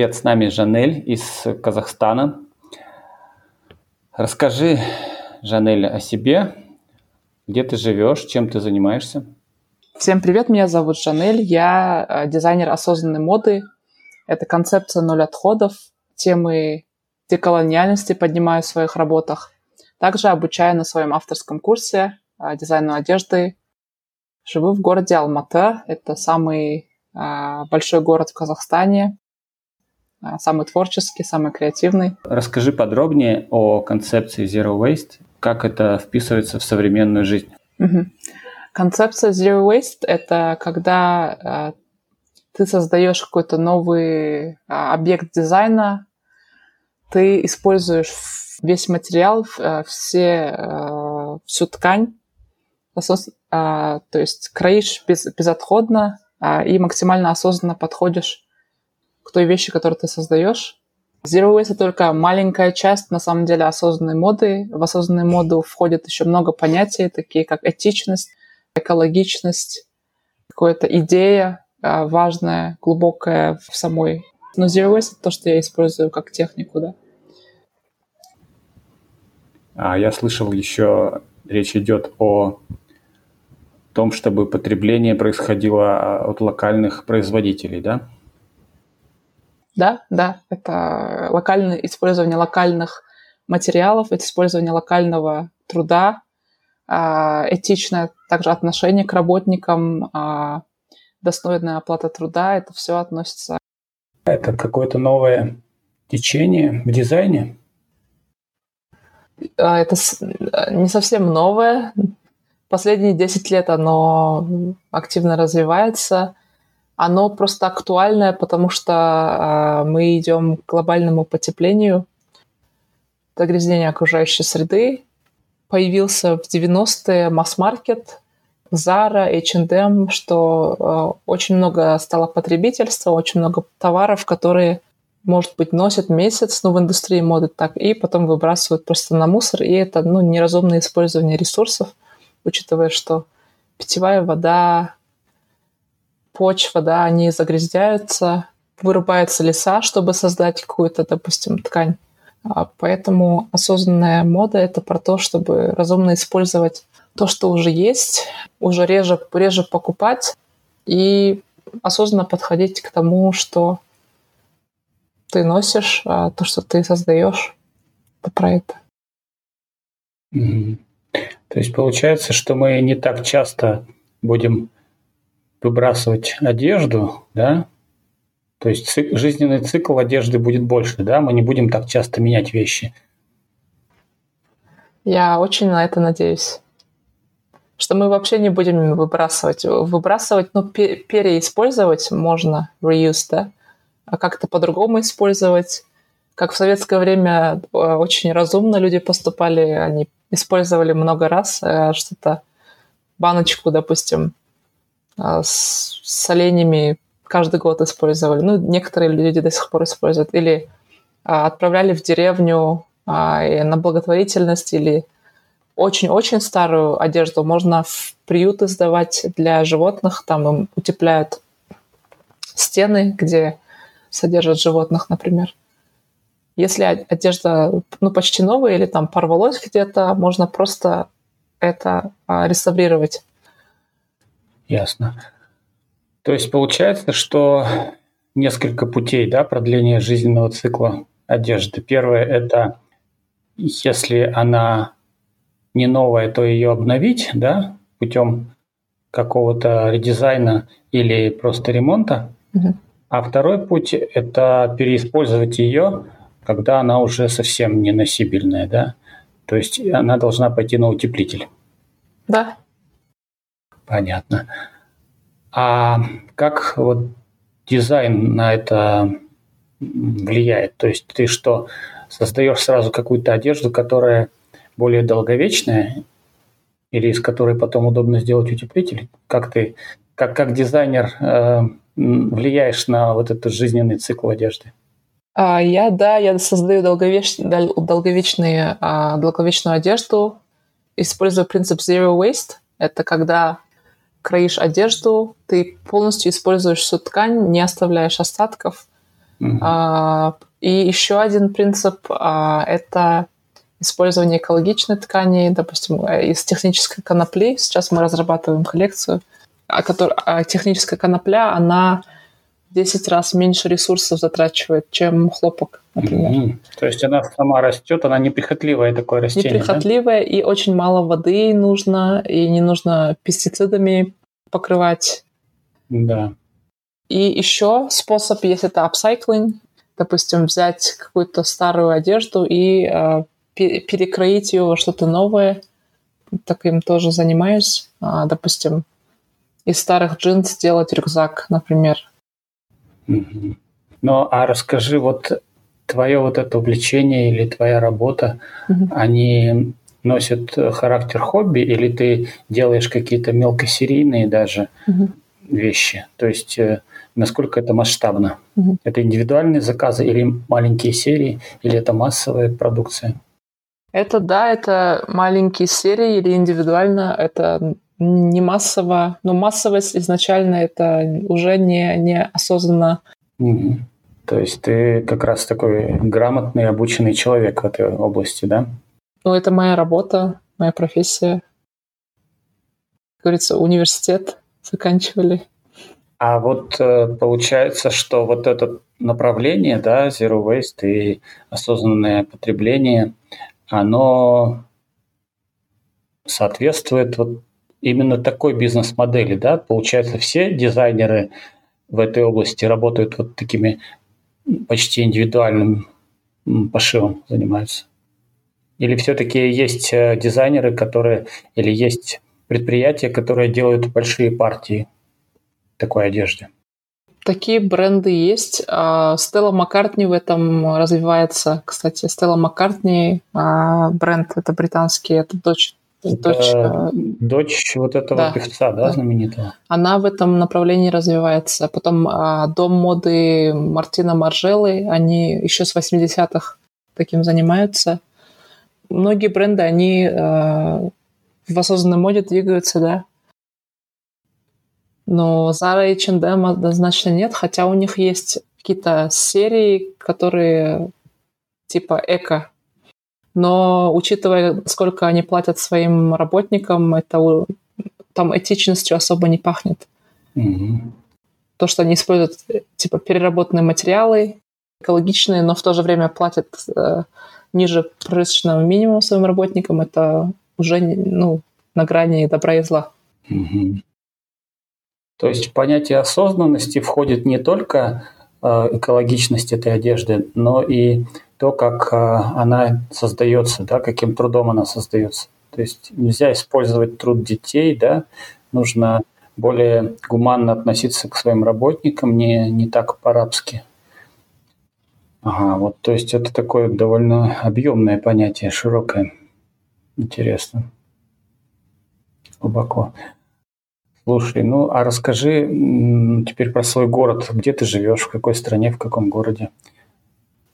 Привет, с нами Жанель из Казахстана. Расскажи, Жанель, о себе. Где ты живешь, чем ты занимаешься? Всем привет, меня зовут Жанель, я э, дизайнер осознанной моды. Это концепция ноль отходов, темы деколониальности поднимаю в своих работах. Также обучаю на своем авторском курсе э, дизайну одежды. Живу в городе Алматы, это самый э, большой город в Казахстане, самый творческий, самый креативный. Расскажи подробнее о концепции Zero Waste, как это вписывается в современную жизнь. Угу. Концепция Zero Waste — это когда э, ты создаешь какой-то новый э, объект дизайна, ты используешь весь материал, все, всю ткань, то есть кроишь без, безотходно и максимально осознанно подходишь к той вещи, которую ты создаешь. Zero Waste — только маленькая часть, на самом деле, осознанной моды. В осознанную моду входит еще много понятий, такие как этичность, экологичность, какая-то идея а, важная, глубокая в самой. Но Zero Waste — это то, что я использую как технику, да. А я слышал еще, речь идет о том, чтобы потребление происходило от локальных производителей, да? Да, да, это локальное использование локальных материалов, это использование локального труда, а, этичное также отношение к работникам, а, достойная оплата труда, это все относится. Это какое-то новое течение в дизайне? А, это не совсем новое. Последние 10 лет оно активно развивается. Оно просто актуальное, потому что мы идем к глобальному потеплению, загрязнению окружающей среды, появился в 90-е масс-маркет, Zara, H&M, что э, очень много стало потребительства, очень много товаров, которые, может быть, носят месяц, ну, в индустрии моды так, и потом выбрасывают просто на мусор, и это, ну, неразумное использование ресурсов, учитывая, что питьевая вода, почва, да, они загрязняются, вырубаются леса, чтобы создать какую-то, допустим, ткань. А, поэтому осознанная мода — это про то, чтобы разумно использовать то, что уже есть, уже реже, реже покупать и осознанно подходить к тому, что ты носишь, а то, что ты создаешь. Это про это. Mm-hmm. То есть получается, что мы не так часто будем выбрасывать одежду, да, то есть цик, жизненный цикл одежды будет больше, да? Мы не будем так часто менять вещи. Я очень на это надеюсь. Что мы вообще не будем выбрасывать. Выбрасывать, ну, переиспользовать можно, reuse, да? А как-то по-другому использовать. Как в советское время э, очень разумно люди поступали, они использовали много раз э, что-то, баночку, допустим, э, с соленьями каждый год использовали. Ну, некоторые люди до сих пор используют. Или а, отправляли в деревню а, на благотворительность или очень-очень старую одежду можно в приюты сдавать для животных. Там им утепляют стены, где содержат животных, например. Если одежда ну, почти новая или там порвалось где-то, можно просто это а, реставрировать. Ясно. То есть получается, что несколько путей да, продления жизненного цикла одежды. Первое – это если она не новая, то ее обновить да, путем какого-то редизайна или просто ремонта. Угу. А второй путь – это переиспользовать ее, когда она уже совсем неносибельная. Да? То есть она должна пойти на утеплитель. Да. Понятно. А как вот дизайн на это влияет? То есть ты что, создаешь сразу какую-то одежду, которая более долговечная, или из которой потом удобно сделать утеплитель? Как ты, как, как дизайнер, э, влияешь на вот этот жизненный цикл одежды? А, я, да, я создаю долговеч... долговечные, а, долговечную одежду, используя принцип zero waste. Это когда кроишь одежду, ты полностью используешь всю ткань, не оставляешь остатков. Mm-hmm. И еще один принцип а, – это использование экологичной ткани, допустим, из технической конопли. Сейчас мы разрабатываем коллекцию, а, который, а техническая конопля, она 10 раз меньше ресурсов затрачивает, чем хлопок. Mm-hmm. То есть она сама растет, она неприхотливая такое растение, Неприхотливая, да? и очень мало воды нужно, и не нужно пестицидами покрывать. Да. И еще способ, если это апсайклинг, допустим, взять какую-то старую одежду и э, перекроить ее во что-то новое. Таким тоже занимаюсь. А, допустим, из старых джинс сделать рюкзак, например. Ну, а расскажи, вот твое вот это увлечение или твоя работа, mm они носят характер хобби, или ты делаешь какие-то мелкосерийные даже mm вещи? То есть э, насколько это масштабно. Угу. Это индивидуальные заказы или маленькие серии, или это массовая продукция? Это да, это маленькие серии или индивидуально, это не массово, но массовость изначально это уже не, не осознанно. Угу. То есть ты как раз такой грамотный, обученный человек в этой области, да? Ну, это моя работа, моя профессия. Как говорится, университет заканчивали. А вот э, получается, что вот это направление, да, Zero Waste и осознанное потребление, оно соответствует вот именно такой бизнес-модели, да? Получается, все дизайнеры в этой области работают вот такими почти индивидуальным пошивом занимаются? Или все-таки есть э, дизайнеры, которые, или есть предприятия, которые делают большие партии такой одежде? Такие бренды есть. Стелла Маккартни в этом развивается. Кстати, Стелла Маккартни а, бренд это британский, это дочь Дочь, э, дочь вот этого да, певца, да, да, знаменитого? Она в этом направлении развивается. Потом а, дом моды Мартина Маржелы, они еще с 80-х таким занимаются. Многие бренды, они а, в осознанной моде двигаются, да. Но Zara и H&M однозначно нет, хотя у них есть какие-то серии, которые типа эко. Но учитывая, сколько они платят своим работникам, это там этичностью особо не пахнет. Mm-hmm. То, что они используют типа переработанные материалы, экологичные, но в то же время платят э, ниже прожиточного минимума своим работникам, это уже ну, на грани добра и зла. Mm-hmm. То есть в понятие осознанности входит не только э, экологичность этой одежды, но и то, как э, она создается, да, каким трудом она создается. То есть нельзя использовать труд детей, да, нужно более гуманно относиться к своим работникам, не, не так по-рабски. Ага, вот, то есть это такое довольно объемное понятие, широкое. Интересно. Глубоко. Слушай, ну а расскажи теперь про свой город. Где ты живешь, в какой стране, в каком городе?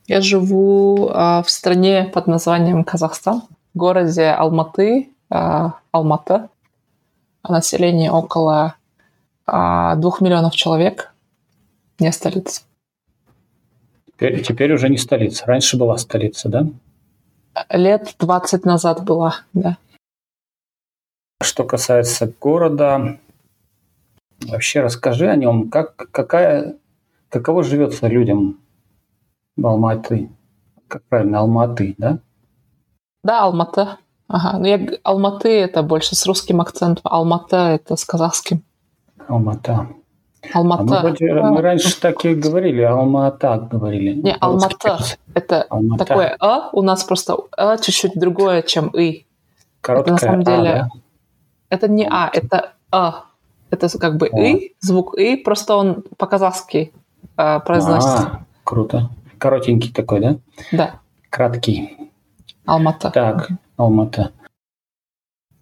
Я живу а, в стране под названием Казахстан, в городе Алматы, а, Алмата. Население около а, двух миллионов человек. Не столица. Теперь, теперь уже не столица. Раньше была столица, да? Лет 20 назад была, да. Что касается города, Вообще расскажи о нем, как, какая, каково живется людям Алматы? Как правильно, Алматы, да? Да, Алмата. Ага. Ну, я, Алматы это больше с русским акцентом, Алмата это с казахским. Алмата. Алмата. А мы, вроде, мы раньше так и говорили, Алмата говорили. Не, Алмата. Это Алмата. такое А, у нас просто А чуть-чуть другое, чем И. Короткое это на самом деле... А, да? Это не А, это А. Это как бы. «и», звук «и», просто он по-казахски э, произносится. А, круто. Коротенький такой, да? Да. Краткий. Алмата. Так, Алмата.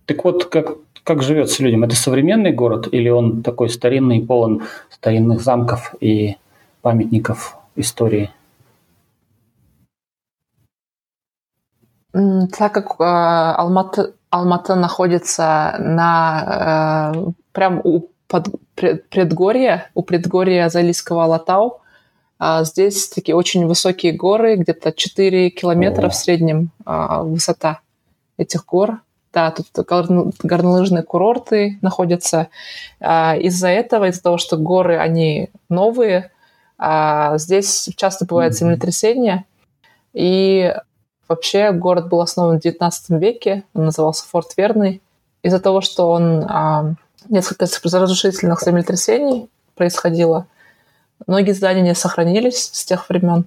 Так вот, как, как живется людям? Это современный город или он такой старинный, полон старинных замков и памятников истории? Так как э, Алмата, Алмата находится на э, прям у под, пред, предгорья, у предгорья Залийского Алатау, А здесь такие очень высокие горы, где-то 4 километра О. в среднем а, высота этих гор. Да, тут горнолыжные курорты находятся. А, из-за этого, из-за того, что горы, они новые, а, здесь часто бывают mm-hmm. землетрясения. И вообще город был основан в 19 веке, он назывался Форт Верный. Из-за того, что он а, несколько разрушительных землетрясений происходило, многие здания не сохранились с тех времен.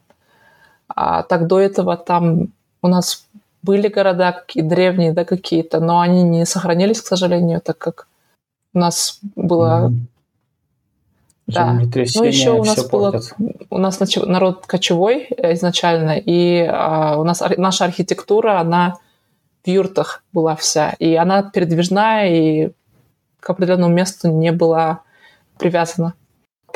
А так до этого там у нас были города какие древние, да, какие-то, но они не сохранились, к сожалению, так как у нас было... Mm-hmm. Да. Ну, еще у нас было... Портят. У нас народ кочевой изначально, и а, у нас наша архитектура, она в юртах была вся, и она передвижная, и к определенному месту не была привязана.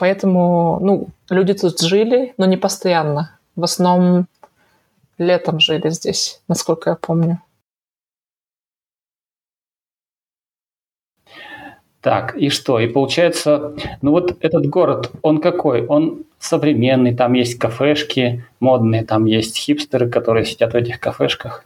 Поэтому, ну, люди тут жили, но не постоянно. В основном летом жили здесь, насколько я помню. Так, и что? И получается, ну вот этот город, он какой? Он современный, там есть кафешки модные, там есть хипстеры, которые сидят в этих кафешках.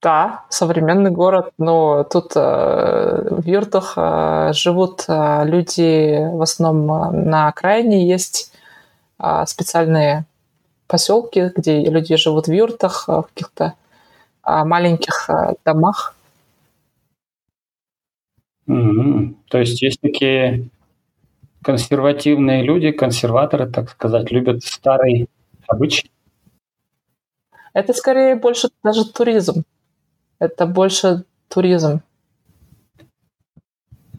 Да, современный город, но тут э, в юртах э, живут э, люди в основном э, на окраине, есть э, специальные поселки, где люди живут в юртах, э, в каких-то э, маленьких э, домах. Mm-hmm. То есть есть такие консервативные люди, консерваторы, так сказать, любят старый обычай? Это скорее больше даже туризм. Это больше туризм.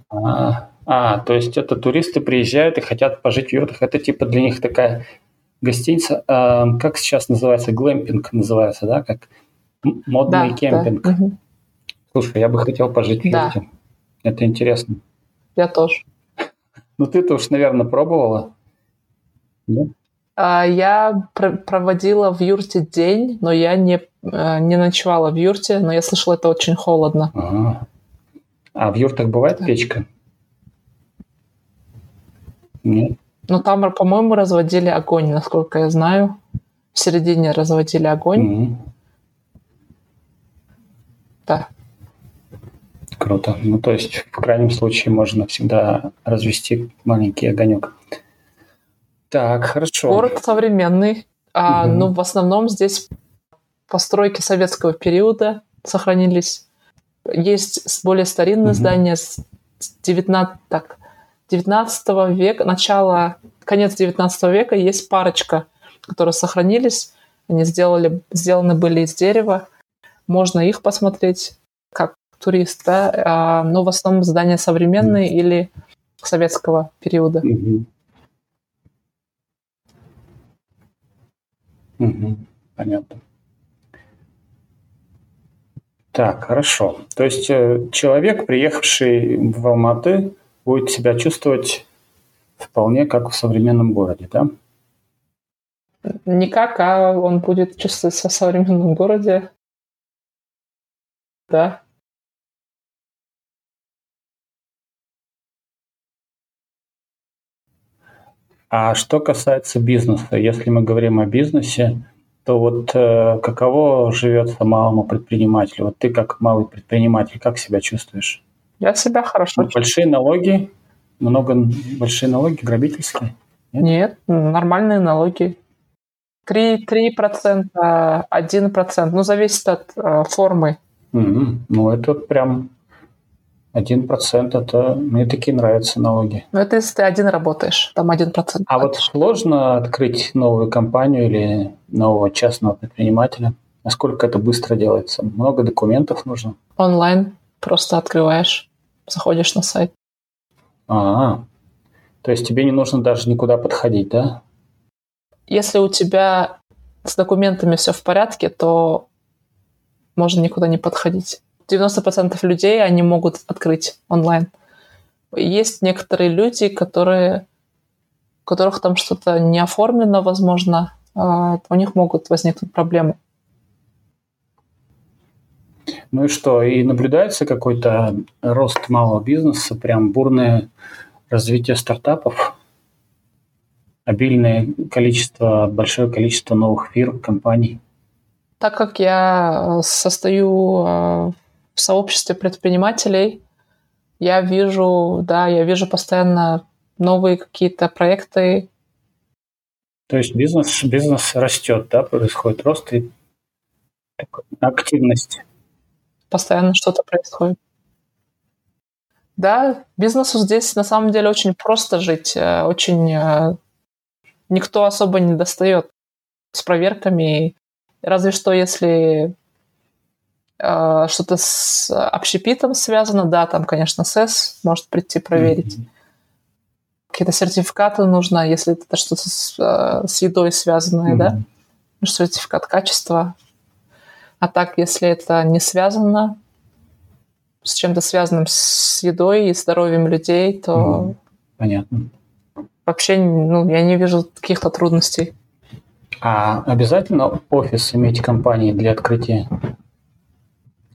А, а, то есть это туристы приезжают и хотят пожить в юртах. Это типа для них такая гостиница. А, как сейчас называется? Глэмпинг называется, да? Как модный да, кемпинг. Да. Слушай, я бы хотел пожить в да. юрте. Это интересно. Я тоже. Ну ты-то уж, наверное, пробовала? Нет? А, я пр- проводила в юрте день, но я не, э, не ночевала в юрте, но я слышала, это очень холодно. Ага. А в юртах бывает да. печка? Нет. Ну, там, по-моему, разводили огонь, насколько я знаю. В середине разводили огонь. Mm-hmm. Да. Круто. Ну, то есть, в крайнем случае, можно всегда развести маленький огонек. Так, хорошо. Город современный. А, угу. Ну, в основном здесь постройки советского периода сохранились. Есть более старинные угу. здания с 19, так, 19 века, начало, конец 19 века. Есть парочка, которые сохранились. Они сделали, сделаны были из дерева. Можно их посмотреть как турист, да? а, но в основном здания современные mm. или советского периода. Mm-hmm. Угу, понятно. Так, хорошо. То есть э, человек, приехавший в Алматы, будет себя чувствовать вполне как в современном городе, да? Не как, а он будет чувствовать себя в современном городе. Да. А что касается бизнеса, если мы говорим о бизнесе, то вот э, каково живется малому предпринимателю? Вот ты как малый предприниматель, как себя чувствуешь? Я себя хорошо чувствую. Большие налоги, много большие налоги, грабительские? Нет, Нет нормальные налоги. 3, 3%, 1%, ну, зависит от э, формы. Угу. Ну, это прям один процент это мне такие нравятся налоги. Ну, это если ты один работаешь, там один процент. А вот сложно открыть новую компанию или нового частного предпринимателя? Насколько это быстро делается? Много документов нужно? Онлайн просто открываешь, заходишь на сайт. А, то есть тебе не нужно даже никуда подходить, да? Если у тебя с документами все в порядке, то можно никуда не подходить. 90% людей, они могут открыть онлайн. Есть некоторые люди, которые, у которых там что-то не оформлено, возможно, а, у них могут возникнуть проблемы. Ну и что, и наблюдается какой-то рост малого бизнеса, прям бурное развитие стартапов? обильное количество, большое количество новых фирм, компаний? Так как я состою в сообществе предпринимателей, я вижу, да, я вижу постоянно новые какие-то проекты. То есть бизнес, бизнес растет, да, происходит рост и активность. Постоянно что-то происходит. Да, бизнесу здесь на самом деле очень просто жить, э, очень э, никто особо не достает с проверками. Разве что если что-то с общепитом связано, да, там, конечно, СЭС может прийти проверить. Mm-hmm. Какие-то сертификаты нужно, если это что-то с, э, с едой связанное, mm-hmm. да, сертификат качества. А так, если это не связано с чем-то связанным с едой и здоровьем людей, то... Mm-hmm. Понятно. Вообще, ну, я не вижу каких-то трудностей. А обязательно офис иметь компании для открытия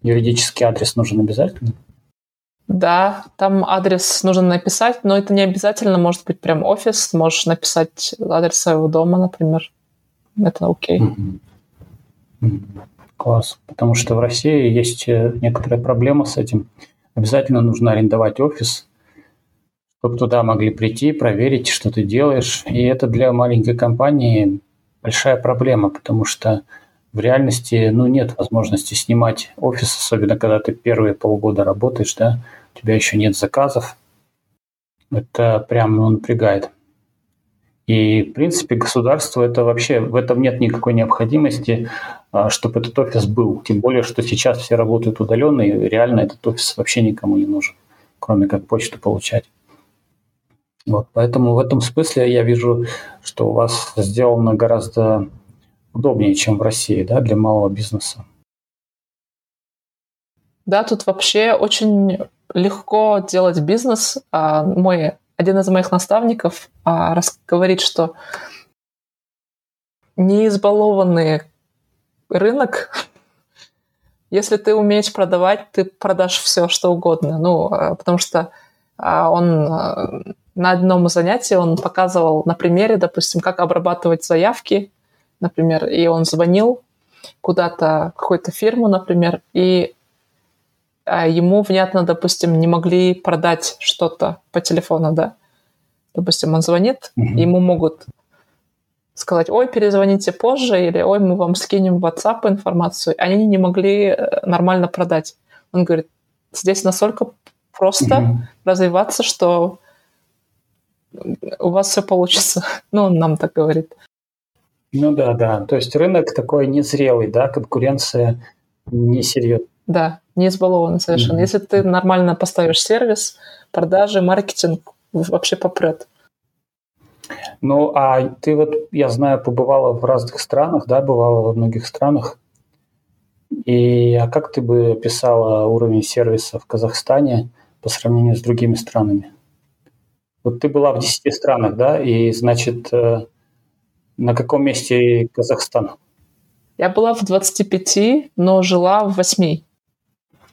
юридический адрес нужен обязательно? Да, там адрес нужно написать, но это не обязательно, может быть прям офис, можешь написать адрес своего дома, например. Это окей. Mm-hmm. Класс. Потому что в России есть э, некоторая проблема с этим. Обязательно нужно арендовать офис, чтобы туда могли прийти, проверить, что ты делаешь. И это для маленькой компании большая проблема, потому что в реальности ну, нет возможности снимать офис, особенно когда ты первые полгода работаешь, да, у тебя еще нет заказов. Это прям ну, напрягает. И, в принципе, государство это вообще, в этом нет никакой необходимости, а, чтобы этот офис был. Тем более, что сейчас все работают удаленно, и реально этот офис вообще никому не нужен, кроме как почту получать. Вот, поэтому в этом смысле я вижу, что у вас сделано гораздо удобнее, чем в России, да, для малого бизнеса. Да, тут вообще очень легко делать бизнес. А, мой, один из моих наставников а, говорит, что неизбалованный рынок, если ты умеешь продавать, ты продашь все, что угодно. Ну, а, потому что он на одном занятии он показывал на примере, допустим, как обрабатывать заявки, например, и он звонил куда-то, какую-то фирму, например, и а, ему, внятно, допустим, не могли продать что-то по телефону, да. Допустим, он звонит, mm-hmm. ему могут сказать, ой, перезвоните позже, или ой, мы вам скинем в WhatsApp информацию. Они не могли э, нормально продать. Он говорит, здесь настолько просто mm-hmm. развиваться, что у вас все получится. Ну, он нам так говорит. Ну да, да. То есть рынок такой незрелый, да, конкуренция несерьезная. Да, не избалованный совершенно. Mm-hmm. Если ты нормально поставишь сервис, продажи, маркетинг, вообще попрет. Ну, а ты вот, я знаю, побывала в разных странах, да, бывала во многих странах. И а как ты бы описала уровень сервиса в Казахстане по сравнению с другими странами? Вот ты была в 10 странах, да, и, значит, э, на каком месте Казахстан? Я была в 25, но жила в 8.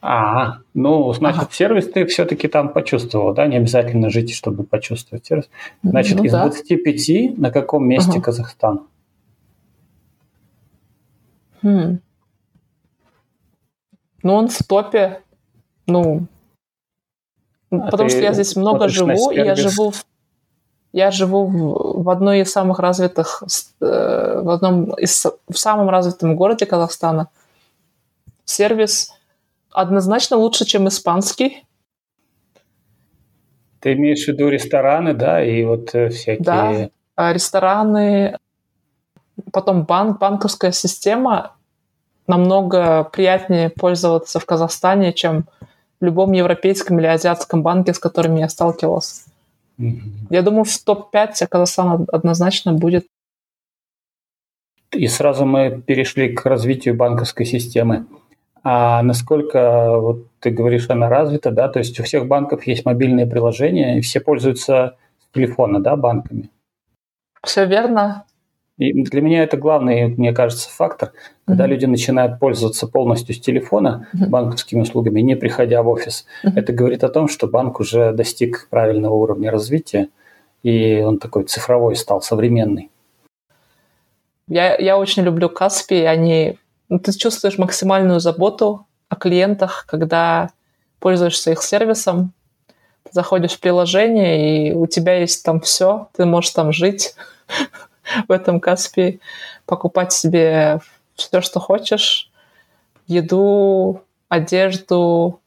А, ну, значит, ага. сервис ты все-таки там почувствовал, да? Не обязательно жить, чтобы почувствовать сервис. Значит, ну, из да. 25 на каком месте ага. Казахстан? Хм. Ну, он в топе. Ну, а потому что я здесь много живу, и я живу в я живу в, в одной из самых развитых, э, в одном из в самом развитом городе Казахстана. Сервис однозначно лучше, чем испанский. Ты имеешь в виду рестораны, да, и вот э, всякие... Да, а рестораны, потом банк, банковская система намного приятнее пользоваться в Казахстане, чем в любом европейском или азиатском банке, с которыми я сталкивался. Я думаю, в топ-5 Казахстан однозначно будет. И сразу мы перешли к развитию банковской системы. А насколько, вот ты говоришь, она развита, да, то есть у всех банков есть мобильные приложения, и все пользуются с телефона, да, банками? Все верно. И для меня это главный, мне кажется, фактор, когда mm-hmm. люди начинают пользоваться полностью с телефона mm-hmm. банковскими услугами, не приходя в офис. Mm-hmm. Это говорит о том, что банк уже достиг правильного уровня развития, и он такой цифровой стал, современный. Я, я очень люблю Каспи, они... Ну, ты чувствуешь максимальную заботу о клиентах, когда пользуешься их сервисом, ты заходишь в приложение, и у тебя есть там все, ты можешь там жить в этом Каспи, покупать себе все, что хочешь, еду, одежду,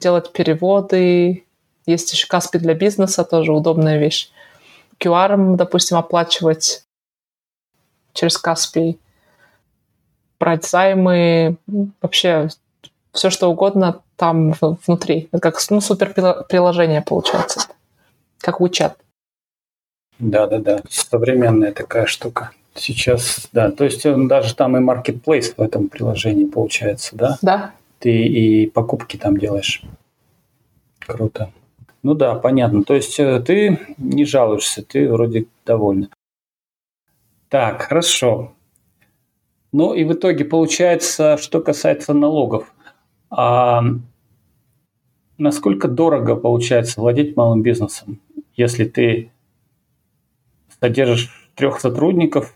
делать переводы. Есть еще Каспи для бизнеса, тоже удобная вещь. QR, допустим, оплачивать через Каспий, брать займы, вообще все что угодно там внутри. Это как ну, супер приложение получается, как WeChat. Да-да-да, современная такая штука. Сейчас, да, то есть он даже там и marketplace в этом приложении получается, да? Да. Ты и покупки там делаешь. Круто. Ну да, понятно. То есть э, ты не жалуешься, ты вроде довольна. Так, хорошо. Ну и в итоге получается, что касается налогов. А насколько дорого получается владеть малым бизнесом, если ты содержишь трех сотрудников,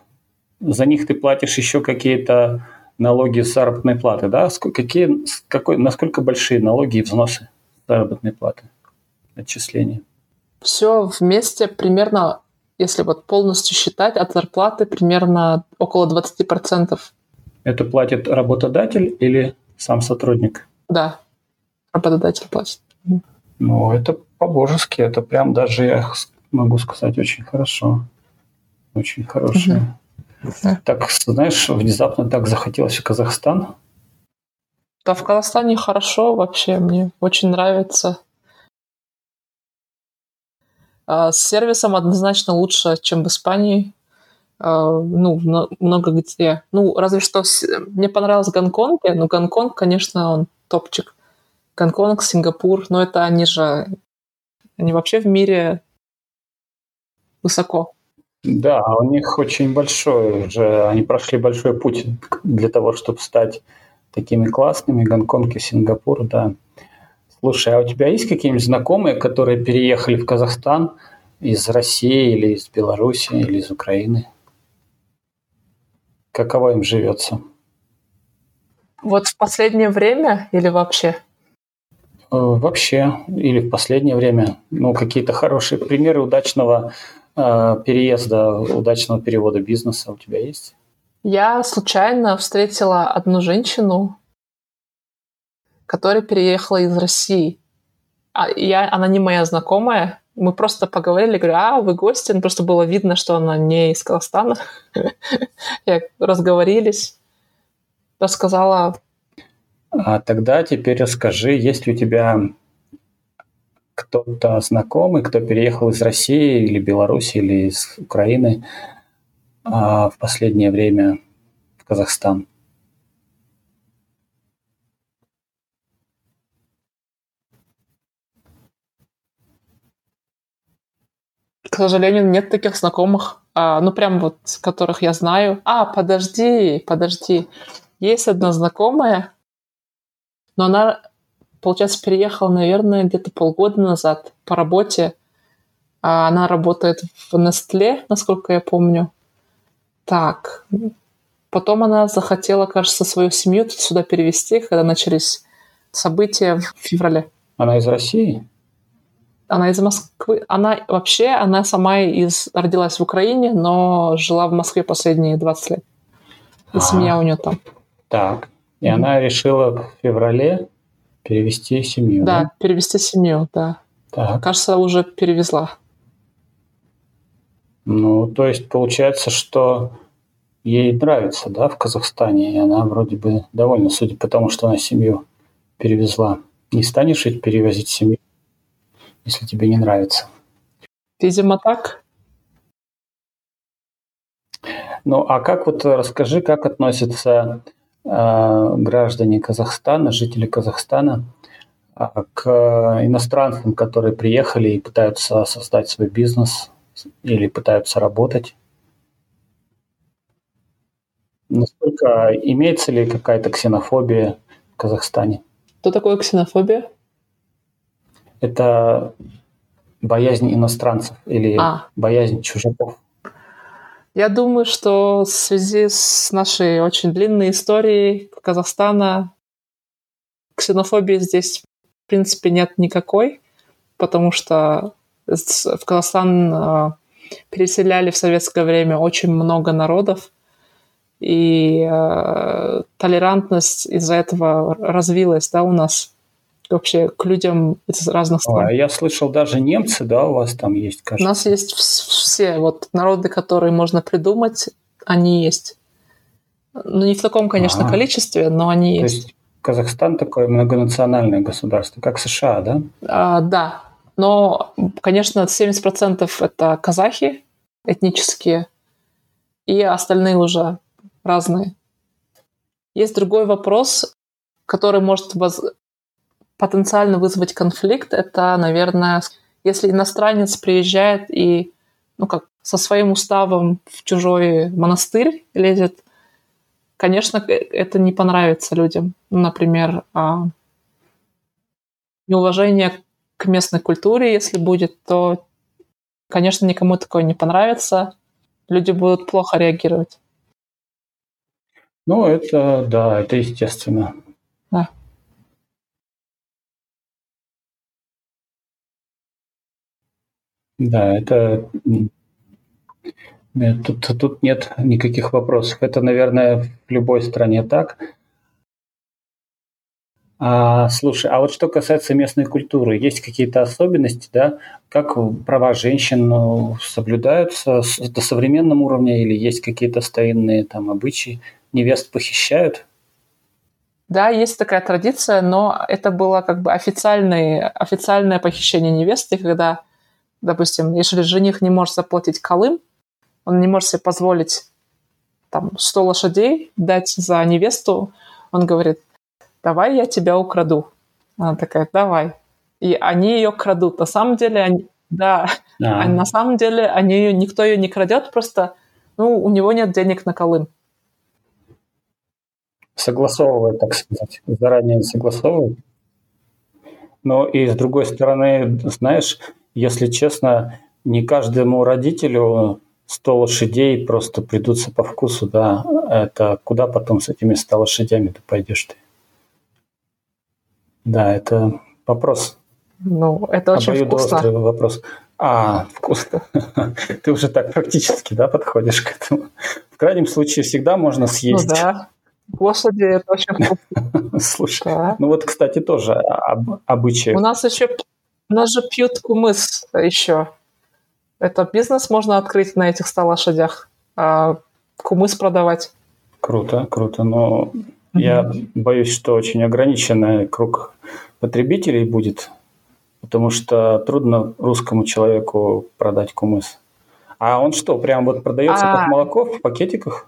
за них ты платишь еще какие-то налоги с заработной платы, да? Какие, какой, насколько большие налоги и взносы заработной платы, отчисления? Все вместе примерно, если вот полностью считать, от зарплаты примерно около 20%. Это платит работодатель или сам сотрудник? Да, работодатель платит. Ну, это по-божески, это прям даже, я могу сказать, очень хорошо. Очень хорошо. Угу. Так, знаешь, внезапно так захотелось в Казахстан. Да, в Казахстане хорошо вообще, мне очень нравится. А, с сервисом однозначно лучше, чем в Испании. А, ну, много где. Ну, разве что мне понравилось Гонконг, но Гонконг, конечно, он топчик. Гонконг, Сингапур, но это они же, они вообще в мире высоко. Да, у них очень большой уже, они прошли большой путь для того, чтобы стать такими классными. Гонконг и Сингапур, да. Слушай, а у тебя есть какие-нибудь знакомые, которые переехали в Казахстан из России или из Беларуси или из Украины? Каково им живется? Вот в последнее время или вообще? Э, вообще, или в последнее время. Ну, какие-то хорошие примеры удачного переезда, удачного перевода бизнеса у тебя есть? Я случайно встретила одну женщину, которая переехала из России. А я, она не моя знакомая. Мы просто поговорили, говорю, а, вы гости? Ну, просто было видно, что она не из Казахстана. Разговорились рассказала. А тогда теперь расскажи, есть ли у тебя кто-то знакомый, кто переехал из России или Беларуси или из Украины а, в последнее время в Казахстан? К сожалению, нет таких знакомых, а, ну прям вот, которых я знаю. А, подожди, подожди. Есть одна знакомая, но она, получается, переехала, наверное, где-то полгода назад по работе. А она работает в Nestle, насколько я помню. Так. Потом она захотела, кажется, свою семью сюда перевести, когда начались события в феврале. Она из России? Она из Москвы. Она вообще, она сама из, родилась в Украине, но жила в Москве последние 20 лет. И а, семья у нее там. Так. И mm-hmm. она решила в феврале перевести семью. Да, да? перевести семью, да. Так. Кажется, уже перевезла. Ну, то есть получается, что ей нравится, да, в Казахстане, и она вроде бы довольна, судя по тому, что она семью перевезла. Не станешь ведь перевозить семью, если тебе не нравится? Видимо, так. Ну, а как вот расскажи, как относится граждане Казахстана, жители Казахстана, а, к иностранцам, которые приехали и пытаются создать свой бизнес или пытаются работать. Насколько имеется ли какая-то ксенофобия в Казахстане? Что такое ксенофобия? Это боязнь иностранцев или а. боязнь чужаков? Я думаю, что в связи с нашей очень длинной историей Казахстана ксенофобии здесь, в принципе, нет никакой, потому что в Казахстан а, переселяли в советское время очень много народов, и э, толерантность из-за этого развилась, да, у нас вообще к людям из разных стран. А я слышал, даже немцы, да, у вас там есть, кажется? У нас есть все вот народы, которые можно придумать, они есть. Ну, не в таком, конечно, а, количестве, но они то есть. есть Казахстан такое многонациональное государство, как США, да? А, да, но, конечно, 70% это казахи этнические, и остальные уже разные. Есть другой вопрос, который может воз... потенциально вызвать конфликт. Это, наверное, если иностранец приезжает и, ну как, со своим уставом в чужой монастырь лезет, конечно, это не понравится людям. Например, а, неуважение к местной культуре, если будет, то, конечно, никому такое не понравится. Люди будут плохо реагировать. Ну, это, да, это естественно. Да. Да, это тут, тут нет никаких вопросов. Это, наверное, в любой стране так. А, слушай, а вот что касается местной культуры, есть какие-то особенности, да? Как права женщин ну, соблюдаются до современного уровня или есть какие-то старинные там обычаи? невест похищают? Да, есть такая традиция, но это было как бы официальное, официальное похищение невесты, когда, допустим, если жених не может заплатить колым, он не может себе позволить там 100 лошадей дать за невесту, он говорит, давай я тебя украду. Она такая, давай. И они ее крадут. На самом деле, они, да, а. на самом деле они ее, никто ее не крадет, просто ну, у него нет денег на колым согласовывает, так сказать, заранее согласовывает. Но и с другой стороны, знаешь, если честно, не каждому родителю 100 лошадей просто придутся по вкусу, да, это куда потом с этими 100 лошадями ты пойдешь ты? Да, это вопрос. Ну, это очень вкусно. вопрос. А, вкусно. Ты уже так практически, да, подходишь к этому. В крайнем случае всегда можно съесть. Ну да. Лошади это очень вкусно. Слушай, да. ну вот, кстати, тоже об, обычаи. У нас еще, у нас же пьют кумыс еще. Это бизнес можно открыть на этих 100 лошадях, а кумыс продавать. Круто, круто. Но mm-hmm. я боюсь, что очень ограниченный круг потребителей будет, потому что трудно русскому человеку продать кумыс. А он что, прям вот продается а... как молоко в пакетиках?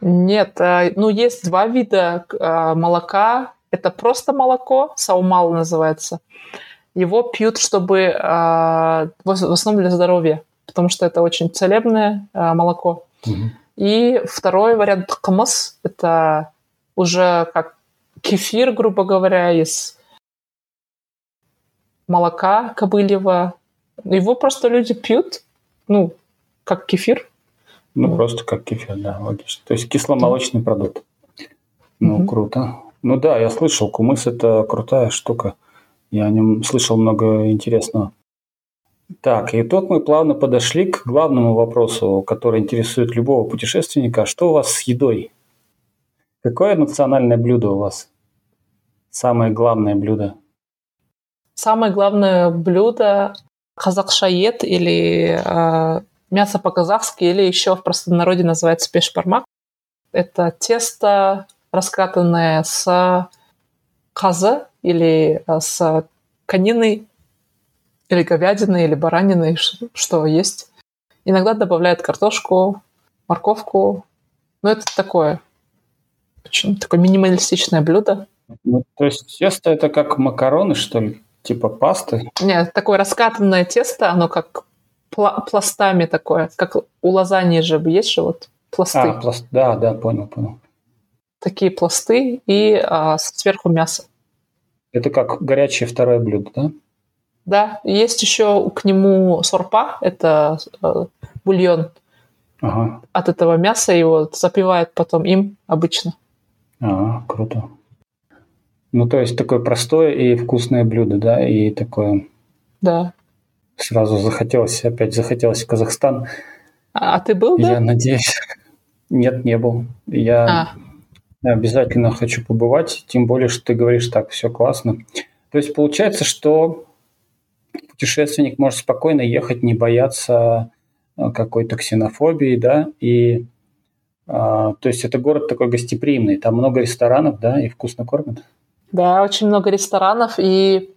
Нет, э, ну есть два вида э, молока. Это просто молоко, саумал называется. Его пьют, чтобы э, в основном для здоровья, потому что это очень целебное молоко. Угу. И второй вариант камас – это уже как кефир, грубо говоря, из молока кобыльего. Его просто люди пьют, ну, как кефир. Ну, просто как кефир, да, логично. То есть кисломолочный продукт. Ну, угу. круто. Ну да, я слышал, кумыс – это крутая штука. Я о нем слышал много интересного. Так, и тут мы плавно подошли к главному вопросу, который интересует любого путешественника. Что у вас с едой? Какое национальное блюдо у вас? Самое главное блюдо? Самое главное блюдо – казахшаед или э, мясо по-казахски или еще в простонародье называется пешпармак. Это тесто, раскатанное с каза или э, с кониной или говядиной, или бараниной, что есть. Иногда добавляют картошку, морковку. Но это такое, очень такое минималистичное блюдо. Ну, то есть тесто это как макароны, что ли? Типа пасты? Нет, такое раскатанное тесто, оно как пла- пластами такое, как у лазаньи же есть же вот пласты. А, пласт, да, да, понял, понял. Такие пласты и а, сверху мясо. Это как горячее второе блюдо, да? Да, есть еще к нему сорпа, это э, бульон. Ага. От этого мяса его запивают потом им обычно. А, круто. Ну, то есть такое простое и вкусное блюдо, да, и такое... Да. Сразу захотелось, опять захотелось в Казахстан. А, а ты был, да? Я надеюсь. Нет, не был. Я а. Обязательно хочу побывать, тем более, что ты говоришь так, все классно. То есть получается, что путешественник может спокойно ехать, не бояться э, какой-то ксенофобии, да, и а, то есть это город такой гостеприимный, там много ресторанов, да, и вкусно кормят. Да, очень много ресторанов, и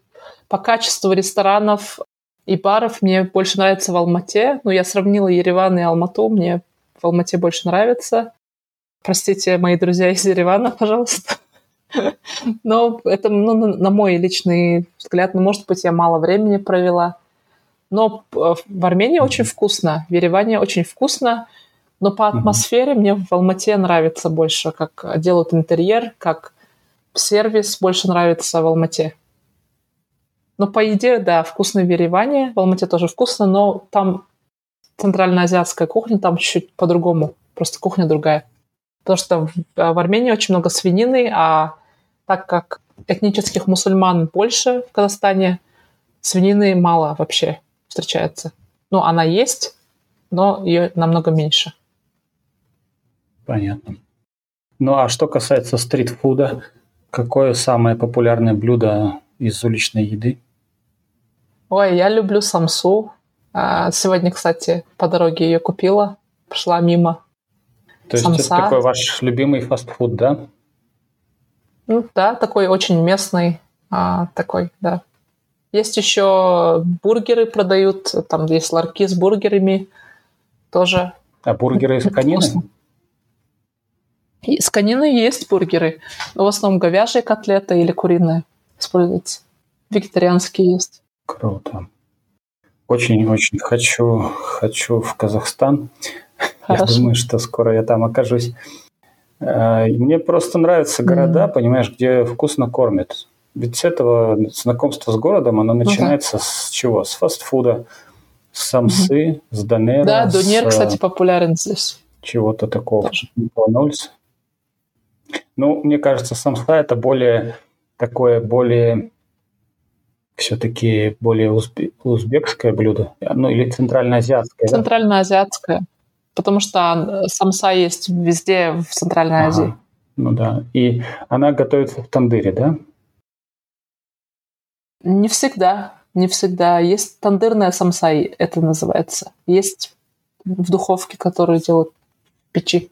по качеству ресторанов и баров мне больше нравится в Алмате. Ну, я сравнила Ереван и Алмату, мне в Алмате больше нравится. Простите, мои друзья из Еревана, пожалуйста. Но это ну, на мой личный взгляд. Ну, может быть, я мало времени провела. Но э, в Армении очень вкусно, в Ереване очень вкусно. Но по атмосфере мне в Алмате нравится больше, как делают интерьер, как сервис больше нравится в Алмате. Но по идее, да, вкусно в Ереване, в Алмате тоже вкусно, но там центральноазиатская кухня, там чуть-чуть по-другому, просто кухня другая. Потому что в, в Армении очень много свинины, а так как этнических мусульман больше в Казахстане, свинины мало вообще встречается. Ну, она есть, но ее намного меньше. Понятно. Ну а что касается стритфуда, какое самое популярное блюдо из уличной еды? Ой, я люблю самсу. А, сегодня, кстати, по дороге ее купила, пошла мимо. То есть Самса. это такой ваш любимый фастфуд, да? Ну да, такой очень местный, а, такой, да. Есть еще бургеры продают, там есть ларки с бургерами тоже. А бургеры из конины? Из конины есть бургеры, но в основном говяжья котлеты или куриные используются. Вегетарианские есть. Круто. Очень-очень хочу, хочу в Казахстан. Хорошо. Я думаю, что скоро я там окажусь. Э, мне просто нравятся города, mm. понимаешь, где вкусно кормят. Ведь с этого знакомство с городом, оно начинается ну, да. с чего? С фастфуда, с самсы, mm-hmm. с донера. Да, донер, с, кстати, популярен здесь. Чего-то такого. Макдональдс. Ну, мне кажется, самса это более такое, более все-таки более узбе- узбекское блюдо, ну или центральноазиатское. Центральноазиатское. Да? Потому что самса есть везде в Центральной ага. Азии. Ну да. И она готовится в тандыре, да? Не всегда. Не всегда. Есть тандырная самса, это называется. Есть в духовке, которую делают печи.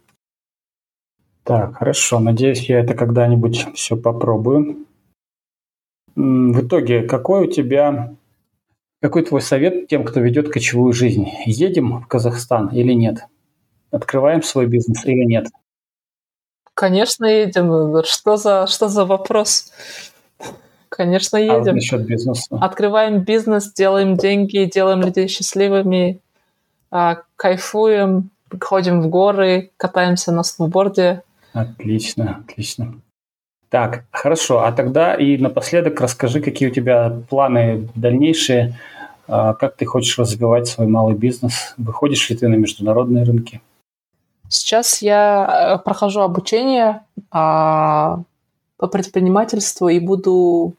Так, хорошо. Надеюсь, я это когда-нибудь все попробую. В итоге, какой у тебя, какой твой совет тем, кто ведет кочевую жизнь? Едем в Казахстан или нет? Открываем свой бизнес или нет? Конечно, едем. Что за, что за вопрос? Конечно, едем. А насчет бизнеса? Открываем бизнес, делаем деньги, делаем людей счастливыми, а, кайфуем, ходим в горы, катаемся на сноуборде. Отлично, отлично. Так, хорошо. А тогда и напоследок расскажи, какие у тебя планы дальнейшие, а, как ты хочешь развивать свой малый бизнес, выходишь ли ты на международные рынки? Сейчас я э, прохожу обучение а, по предпринимательству и буду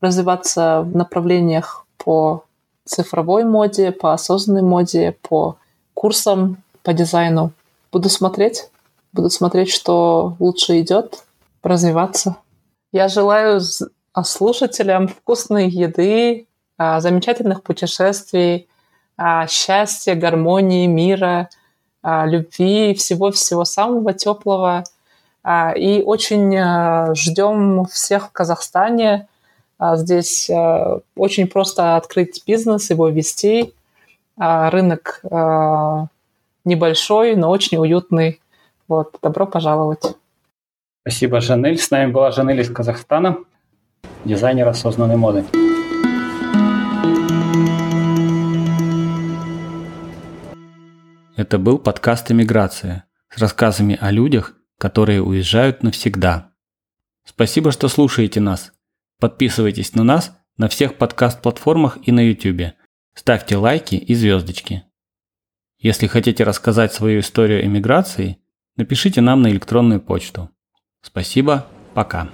развиваться в направлениях по цифровой моде, по осознанной моде, по курсам по дизайну. Буду смотреть, буду смотреть, что лучше идет, развиваться. Я желаю а, слушателям вкусной еды, а, замечательных путешествий, счастья, гармонии, мира – а, любви, всего-всего самого теплого. А, и очень а, ждем всех в Казахстане. Здесь очень просто открыть бизнес, его вести. Рынок небольшой, но очень уютный. Вот, добро пожаловать. Спасибо, Жанель. С нами была Жанель из Казахстана, дизайнер осознанной моды. Это был подкаст «Эмиграция» с рассказами о людях, которые уезжают навсегда. Спасибо, что слушаете нас. Подписывайтесь на нас на всех подкаст-платформах и на YouTube. Ставьте лайки и звездочки. Если хотите рассказать свою историю эмиграции, напишите нам на электронную почту. Спасибо, пока.